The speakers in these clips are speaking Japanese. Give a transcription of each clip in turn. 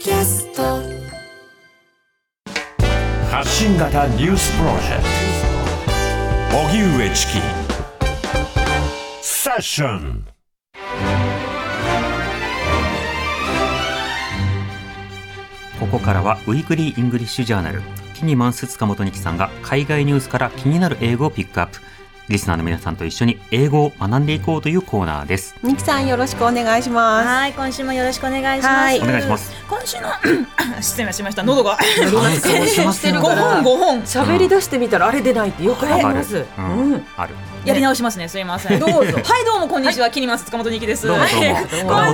キャスト。発信型ニュースプロジェクト。荻上チキ。セッション。ここからは Weekly English Journal。キニマンス塚本ニキさんが海外ニュースから気になる英語をピックアップ。リスナーの皆さんと一緒に英語を学んでいこうというコーナーですニキさんよろしくお願いします。はい、今週もよろしくお願いします。はいお願いします。今週の 失礼しました。喉が五 本五本喋り出してみたらあれ出ないってよくあります。ううんん。あるやり直しますね。すいません。どうぞ。はい、どうもこんにちは。キニマンス塚本ニキです。今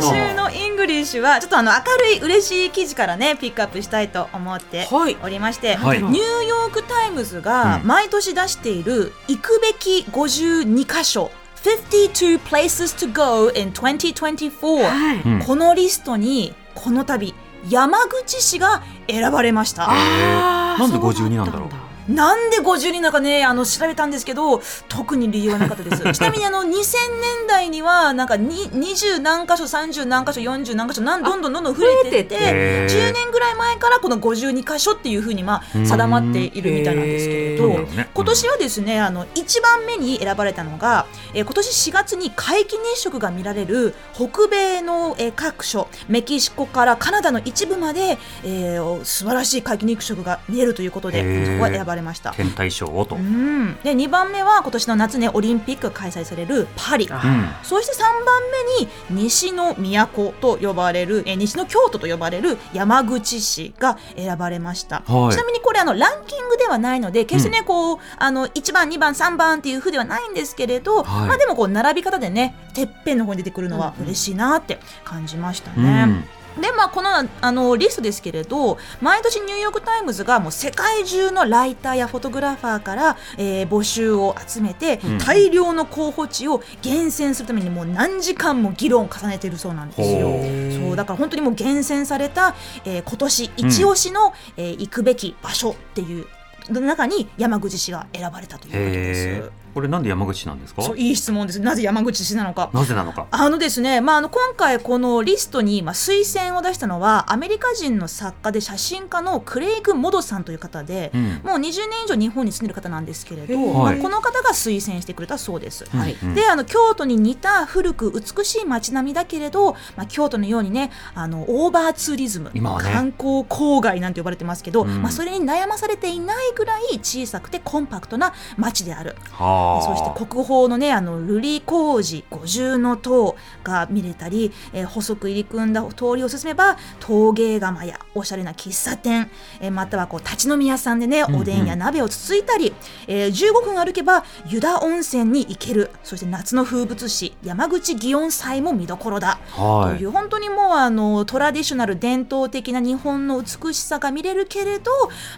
週の English はちょっとあの明るい嬉しい記事からねピックアップしたいと思ってはいおりまして、はいニューヨークタイムズがうん毎年出している行くべき52箇所。52 places to go in 2024、はい。うんこのリストにこの度山口市が選ばれましたなんで52なんだろうなんで52なのかねあの調べたんですけど特に理由はなかったです。ちなみにあの2000年代にはなんかに20何箇所30何箇所40何箇所なんどんどんどんどん増えてってへー10年ぐらい前からこの52箇所っていうふうにまあ定まっているみたいなんですけれど今年はですねあの1番目に選ばれたのが、えー今年4月に皆既日食が見られる北米の、えー各所メキシコからカナダの一部まで、えー素晴らしい皆既日食が見えるということでそこが選ばれました。天体ショーをと、ううん。ん、で2番目は今年の夏ねオリンピックが開催されるパリ。あ。そして3番目に西の都と呼ばれる、えー西の京都と呼ばれる山口市が選ばれました、はい。ちなみにこれあのランキングではないので決してね、こうあの1番2番3番っていうふうではないんですけれど、はい。まあでもこう並び方でねてっぺんの方に出てくるのは嬉しいなって感じましたうね。んでまあこのあのリストですけれど毎年ニューヨーク・タイムズがもう世界中のライターやフォトグラファーから、えー募集を集めて、うん大量の候補地を厳選するためにもう何時間も議論を重ねているそうなんですよほ。そうだから本当にもう厳選された、えー今年一押しの、えー行くべき場所っていう中に山口市が選ばれたということへですえ。これなんで山口なんですか？そういい質問です。なぜ山口市なのか。なぜなのか？あのですね、まあ、あの今回このリストに、まあ、推薦を出したのはアメリカ人の作家で写真家のクレイグ・モドさんという方で、うん。もう20年以上日本に住んでる方なんですけれど、まあはいこの方が推薦してくれたそうです。はいうん。であの京都に似た古く美しい街並みだけれど、まあ、京都のようにねあのオーバーツーリズム、今はね。観光郊外なんて呼ばれてますけど、うん。まあ、それに悩まされていないぐらい小さくてコンパクトな街である。はあそして国宝のねあの瑠璃光寺五重塔が見れたり、えー細く入り組んだ通りを進めば陶芸窯やおしゃれな喫茶店、えーまたはこう立ち飲み屋さんでねんうん。おでんや鍋をつついたり、えー15分歩けば湯田温泉に行けるそして夏の風物詩山口祇園祭も見どころだ。はい。という本当にもうあのトラディショナル伝統的な日本の美しさが見れるけれど、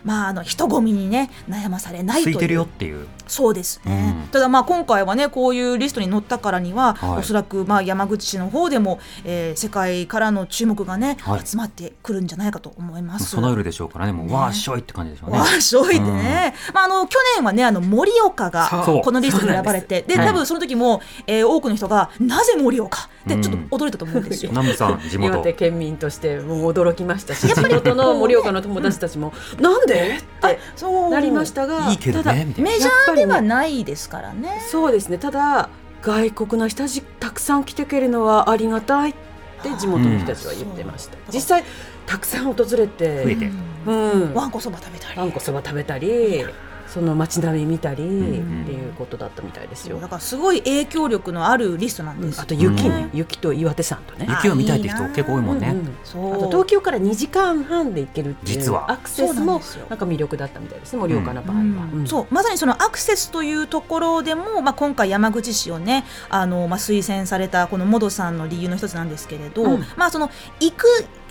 まあ、あの人混みにね悩まされないという。空いてるよっていう。そうですね、うんただまあ今回はねこういうリストに載ったからには、はい。おそらくまあ山口市の方でも、えー世界からの注目がね、はい。集まってくるんじゃないかと思います。備えるでしょうからね。もうわーしょいって感じでしょうね。わあしょいでね、まあ、あの去年はねあの盛岡がこのリストに選ばれてではい。多分その時も、えー多くの人がなぜ盛岡？ってうん。ちょっと驚いたと思うんですよ。南部さん地岩元手県民としてもう驚きましたし地元の盛岡の友達たちも「なんで?」ってそう。なりましたがいいけどただねメジャーではないですからね。そうですね。ただ外国の人たちたくさん来てくれるのはありがたいって地元の人たちは言ってました、うん。実際たくさん訪れて増えて。うん。わん。こそば食べたり。あんこそば食べたりその街並み見たりってんいうことだったみたいですよ、だからすごい影響力のあるリストなんですよ。あと雪ね、うん。雪と岩手山とね。雪を見たいって人結構多いもんね。うんうん。そう。あと東京から2時間半で行けるっていう実は。アクセスもなんか魅力だったみたいですね盛岡の場合は、うん。そう。まさにそのアクセスというところでも、まあ、今回山口市をねあの、まあ、推薦されたこのモドさんの理由の一つなんですけれど、うん。まあその行く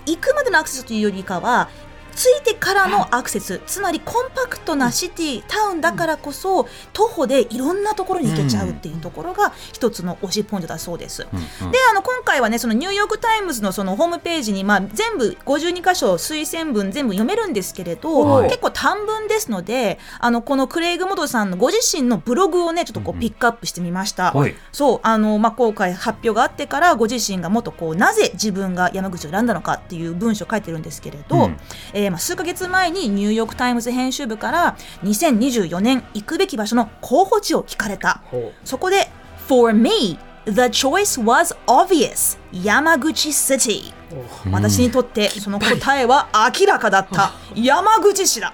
行くまでのアクセスというよりかは着いてからのアクセス、つまりコンパクトなシティ、タウンだからこそ、徒歩でいろんなところに行けちゃうっていうところが一つの推しポイントだそうです。であの今回はねそのニューヨーク・タイムズのそのホームページに、まあ、全部52箇所推薦文全部読めるんですけれど、はい。結構短文ですのであのこのクレイグ・モドさんのご自身のブログをねちょっとこうピックアップしてみました。はい。そうあの、まあ、今回発表があってからご自身がもっとこうなぜ自分が山口を選んだのかっていう文章を書いてるんですけれど、うん。えーまあ、数ヶ月前にニューヨーク・タイムズ編集部から2024年行くべき場所の候補地を聞かれた。ほそこで For me, the choice was obvious. 山口 City う。ん私にとってその答えは明らかだった。山口市だ。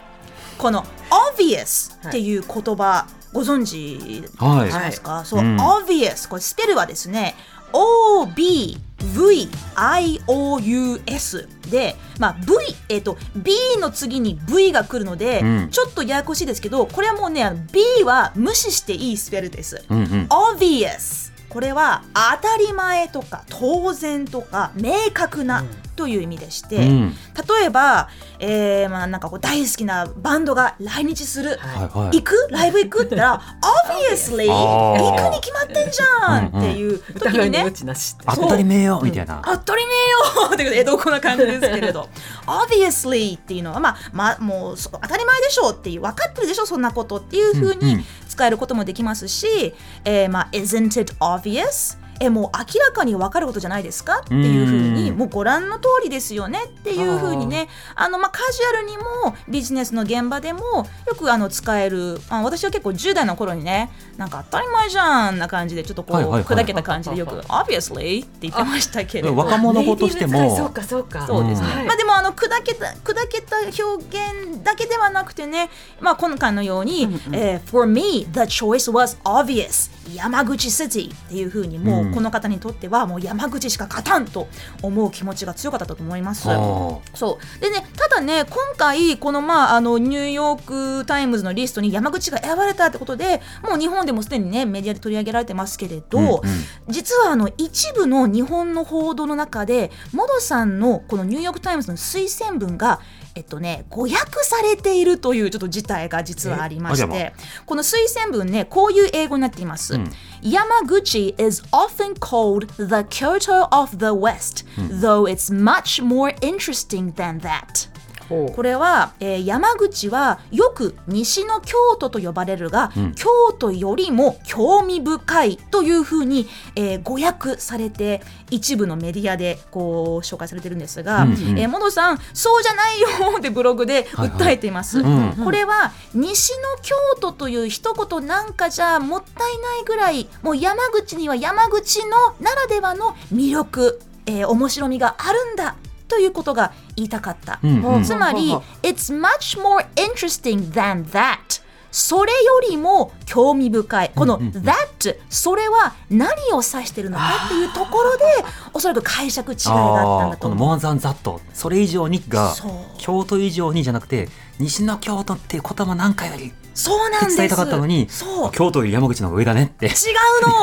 この obvious っていう言葉ご存知はい。ですか、そう、うん。obvious これスペルはですね OBVIOUS で、まあ、V、えっと B の次に V が来るので、うん。ちょっとややこしいですけどこれはもうね B は無視していいスペルです。うんうん。Obvious これは当たり前とか当然とか明確なという意味でして、うん。例えば、えーまあ、なんかこう大好きなバンドが来日する、はいはい。行く？ライブ行くって言ったら obviously 行くに決まってんじゃんっていう時にね。余地なしって。当たり前よみたいな。当たり前よって江戸っ子な感じですけれど。obviously っていうのはまあまあもうそ当たり前でしょうっていう分かってるでしょそんなことっていうふうにうんうん。使えることもできますし、えーまあ isn't it obvious えもう明らかに分かることじゃないですか？っていうふうにうん。もうご覧の通りですよね？っていうふうにね。あ。のまあカジュアルにもビジネスの現場でもよくあの使える。あ私は結構10代の頃にねなんか当たり前じゃんな感じでちょっとこうはいはいはい砕けた感じでよく obviously って言ってましたけれど。若者語としてネイティブ使いそうもかそうか。そうですね、はい。まあでもあの砕けた砕けた表現だけではなくてね、まあ今回のように、えー For me the choice was obvious 山口 City っていうふうにもう、うん。この方にとってはもう山口しか勝たんと思う気持ちが強かったと思います。そう。でねただね今回このまああのニューヨーク・タイムズのリストに山口が選ばれたってことでもう日本でもすでにねメディアで取り上げられてますけれど、うんうん。実はあの一部の日本の報道の中でモドさんのこのニューヨーク・タイムズの推薦文がえっとね、誤訳されているというちょっと事態が実はありましてこの推薦文ねこういう英語になっています、うん山口 is often called the Kyoto of the West、though it's much more interesting than that これは、えー山口はよく西の京都と呼ばれるが、うん。京都よりも興味深いというふうに、えー誤訳されて一部のメディアでこう紹介されてるんですが、うんうん。えーモドさんそうじゃないよってブログではいはい。訴えています。うん。これは西の京都という一言なんかじゃもったいないぐらいもう山口には山口のならではの魅力、えー面白みがあるんだということが言いたかった。うんうんつまりほうほうほ、It's much more interesting than that. それよりも興味深い。この that、それは何を指してるのかっていうところで、おそらく解釈違いがあったんだと思う。このモアザンザットそれ以上にが京都以上にじゃなくて西の京都っていう言葉なんかよりそうなんです。伝えたかったのにそう。京都より山口の上だねって違う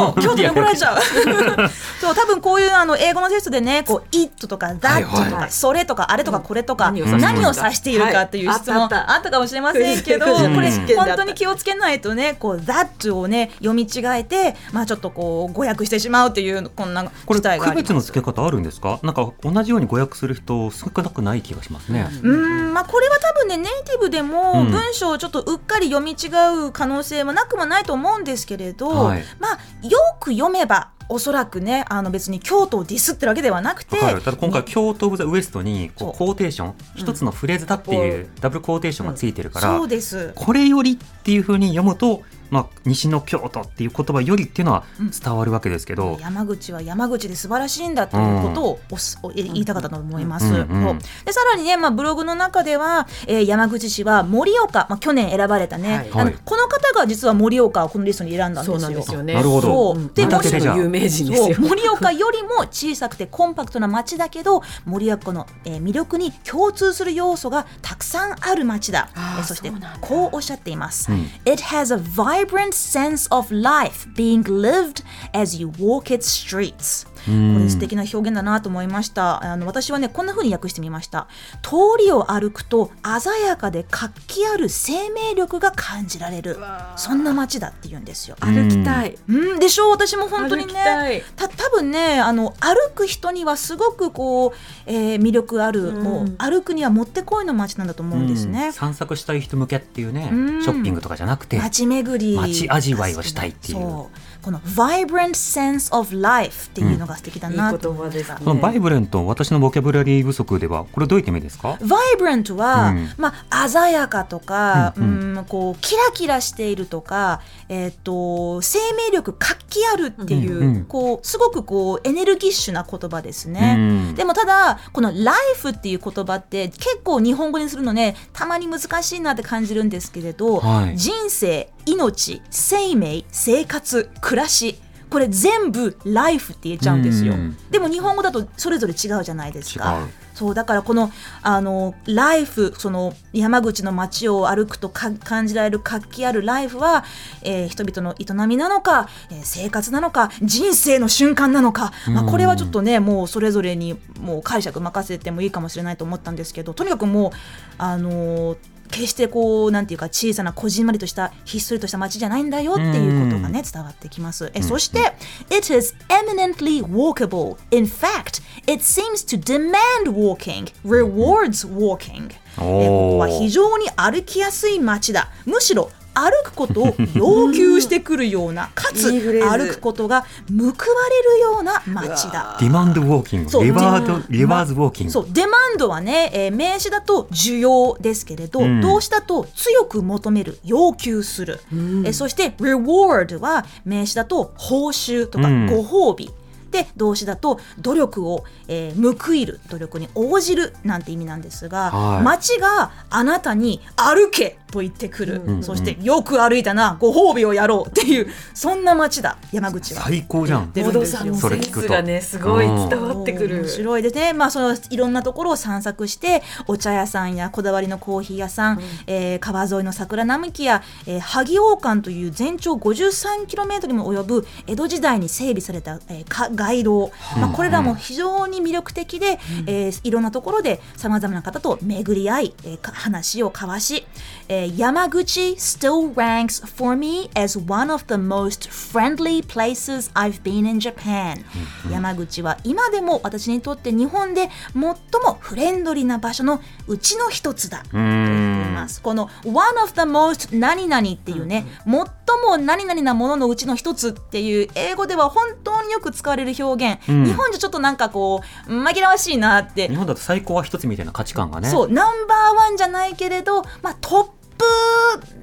の。京都に怒られちゃう。そう多分こういうあの英語のテストでねこう it とか that とか、はいはい。それとかあれとかこれとか、何を指している何を指しているかっていう質問、はい。あったかもしれませんけど、これ本当に気をつけないとねこう that をね読み違えてまあちょっとこう誤訳してしまうっていうこんな事態があ区別の付け方あるんですか？なんか同じように誤訳する人少なくない気がしますね、うーん。まあこれは多分ねネイティブでもうん。文章をちょっとうっかり読み違う可能性もなくもないと思うんですけれど、はい。まあよく読めばおそらくねあの別に京都をディスってるわけではなくて、ただ今回京都・オブ・ザ・ウエストにこうコーテーション一つのフレーズだっていうダブルコーテーションがついてるから、そうです。これよりっていうふうに読むと、まあ、西の京都っていう言葉よりっていうのは伝わるわけですけど、山口は山口で素晴らしいんだということをおすお言いたかったと思います。うんうんそう。でさらにね、まあ、ブログの中では、えー山口市は盛岡、まあ、去年選ばれたね、はい。あのはいこの方が実は盛岡をこのリストに選んだんそうですよ。なんですよね。なるほど。そう。うん。でもしの有名人ですよ。そう。盛岡よりも小さくてコンパクトな町だけど盛岡の、えー魅力に共通する要素がたくさんある町だ、えーそしてこうおっしゃっています、うん。It has a vibrant sense of life being lived as you walk its streets これ素敵な表現だなと思いました。あの私はねこんな風に訳してみました。通りを歩くと鮮やかで活気ある生命力が感じられる。そんな街だって言うんですよ。歩きたい。うん。でしょう？私も本当にね。た多分ねあの歩く人にはすごくこう、えー魅力ある、うん。もう歩くにはもってこいの街なんだと思うんですね、うん。散策したい人向けっていうね、うん。ショッピングとかじゃなくて街巡り。街味わいをしたいっていうこの vibrant sense of life っていうのが素敵だいいな言葉ですね。このバイブレント私のボキャブラリー不足ではこれどういった意味ですか？vibrant は、うん。まあ、鮮やかとか、ううん。んこうキラキラしているとか、えっと生命力活気あるっていう,、うんうん。こうすごくこうエネルギッシュな言葉ですね。うん。でもただこの life っていう言葉って結構日本語にするのねたまに難しいなって感じるんですけれど、はい。人生命生命生活暮らし。これ全部 life って言えちゃうんですよ、うん。でも日本語だとそれぞれ違うじゃないですか。そうだからこのあのライフその山口の街を歩くとか感じられる活気あるライフは、えー人々の営みなのか、えー生活なのか人生の瞬間なのか、まあ、これはちょっとねもうそれぞれにもう解釈任せてもいいかもしれないと思ったんですけどとにかくもうあのー決してこうなんていうか小さなこじんまりとしたひっそりとした街じゃないんだよっていうことがね伝わってきます。えそして、It is eminently walkable. In fact, it seems to demand walking, rewards walking. えここは非常に歩きやすい街だ。むしろ歩くことを要求してくるような、かつ歩くことが報われるような街だ。ディマンドウォー。キンそうグリバードデリバーズウォーキング、そうデマンドはね、えー名詞だと需要ですけれど、うん。動詞だと強く求める要求する、えーそして reward は名詞だと報酬とかうん。ご褒美、で動詞だと努力を、えー報いる。努力に応じるなんて意味なんですが、はい。街があなたに歩けと言ってくる、うん。そしてよく歩いたなご褒美をやろうっていうそんな街だ山口は。最高じゃん。出るモドさんのセンそれ聞くと。スがねすごい伝わってくる。面。白い。ですね、まあ、そのいろんなところを散策してお茶屋さんやこだわりのコーヒー屋さん、えー川沿いの桜並木や、えー萩王館という全長 53km にも及ぶ江戸時代に整備された、えーか街道、まあ、これらも非常に魅力的で、えーいろんなところでさまざまな方と巡り合い、えーか話を交わし、えー山口 still ranks for me as one of the most friendly places I've been in Japan、山口は今でも私にとって日本で最もフレンドリーな場所のうちの一つだとう言っていんます。この one of the most 何々っていうね、最も何々なもののうちの一つっていう英語では本当によく使われる表現、うん日本じゃちょっとなんかこう紛らわしいなって日本だと最高は一つみたいな価値観がねそうナンバーワンじゃないけれど、まあ、トップ、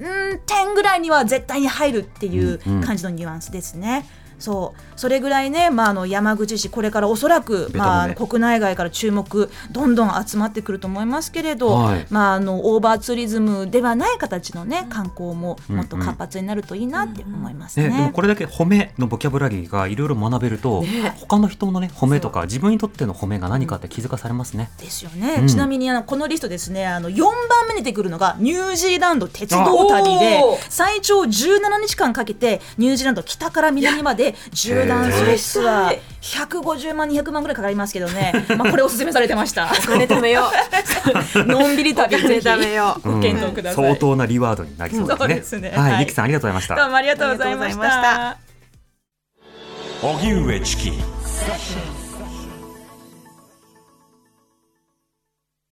うん、10ぐらいには絶対に入るっていう感じのニュアンスですね。そうそれぐらいね、まあ、あの山口市これからおそらく、まあ、国内外から注目どんどん集まってくると思いますけれど、はい。まあ、あのオーバーツーリズムではない形の、ね、観光ももっと活発になるといいなって思いますね。ね、でもこれだけ褒めのボキャブラリーがいろいろ学べると、ね。他の人のね褒めとか自分にとっての褒めが何かって気づかされますね。ですよね、うん。ちなみにあのこのリストですね。あの4番目に出てくるのがニュージーランド鉄道旅で最長17日間かけてニュージーランド北から南まで縦断するツアー150万200万ぐらいかかりますけどね、まあ、これおすすめされてました。お金貯めよ のんびり旅ぜひ貯めよう。ご検討ください、相当なリワードになりそうですね。すね。はい、はい。リキさんありがとうございました。どうもありがとうございました。荻上チキ